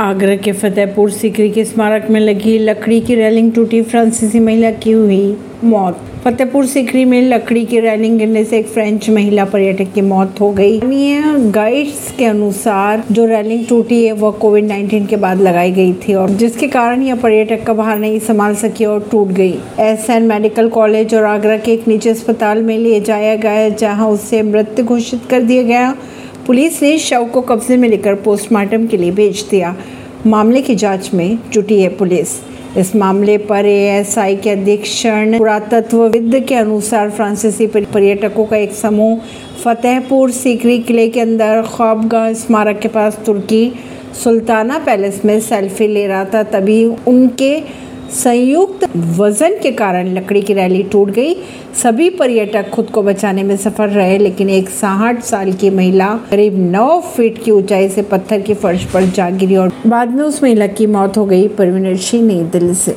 आगरा के फतेहपुर सीकरी के स्मारक में लगी लकड़ी की रेलिंग टूटी, फ्रांसीसी महिला की हुई मौत। फतेहपुर सीकरी में लकड़ी की रेलिंग गिरने से एक फ्रेंच महिला पर्यटक की मौत हो गई। गाइड्स के अनुसार जो रेलिंग टूटी है, वह कोविड 19 के बाद लगाई गई थी और जिसके कारण यह पर्यटक का बाहर नहीं, संभाल सकी और टूट गई। एस एन मेडिकल कॉलेज और आगरा के एक निजी अस्पताल में ले जाया गया, जहाँ उसे मृत घोषित कर दिया गया। पुलिस ने शव को कब्जे में लेकर पोस्टमार्टम के लिए भेज दिया। मामले की जाँच में जुटी है पुलिस। इस मामले पर एएसआई के अधीक्षण पुरातत्वविद के अनुसार फ्रांसीसी पर्यटकों का एक समूह फतेहपुर सीकरी किले के अंदर ख्वाबगाह स्मारक के पास तुर्की सुल्ताना पैलेस में सेल्फी ले रहा था। तभी उनके संयुक्त वज़न के कारण लकड़ी की रैली टूट गई। सभी पर्यटक खुद को बचाने में सफल रहे, लेकिन एक साठ साल की महिला करीब नौ फीट की ऊंचाई से पत्थर के फर्श पर जा गिरी और बाद में उस महिला की मौत हो गई। परवीन सिंह नई दिल्ली से।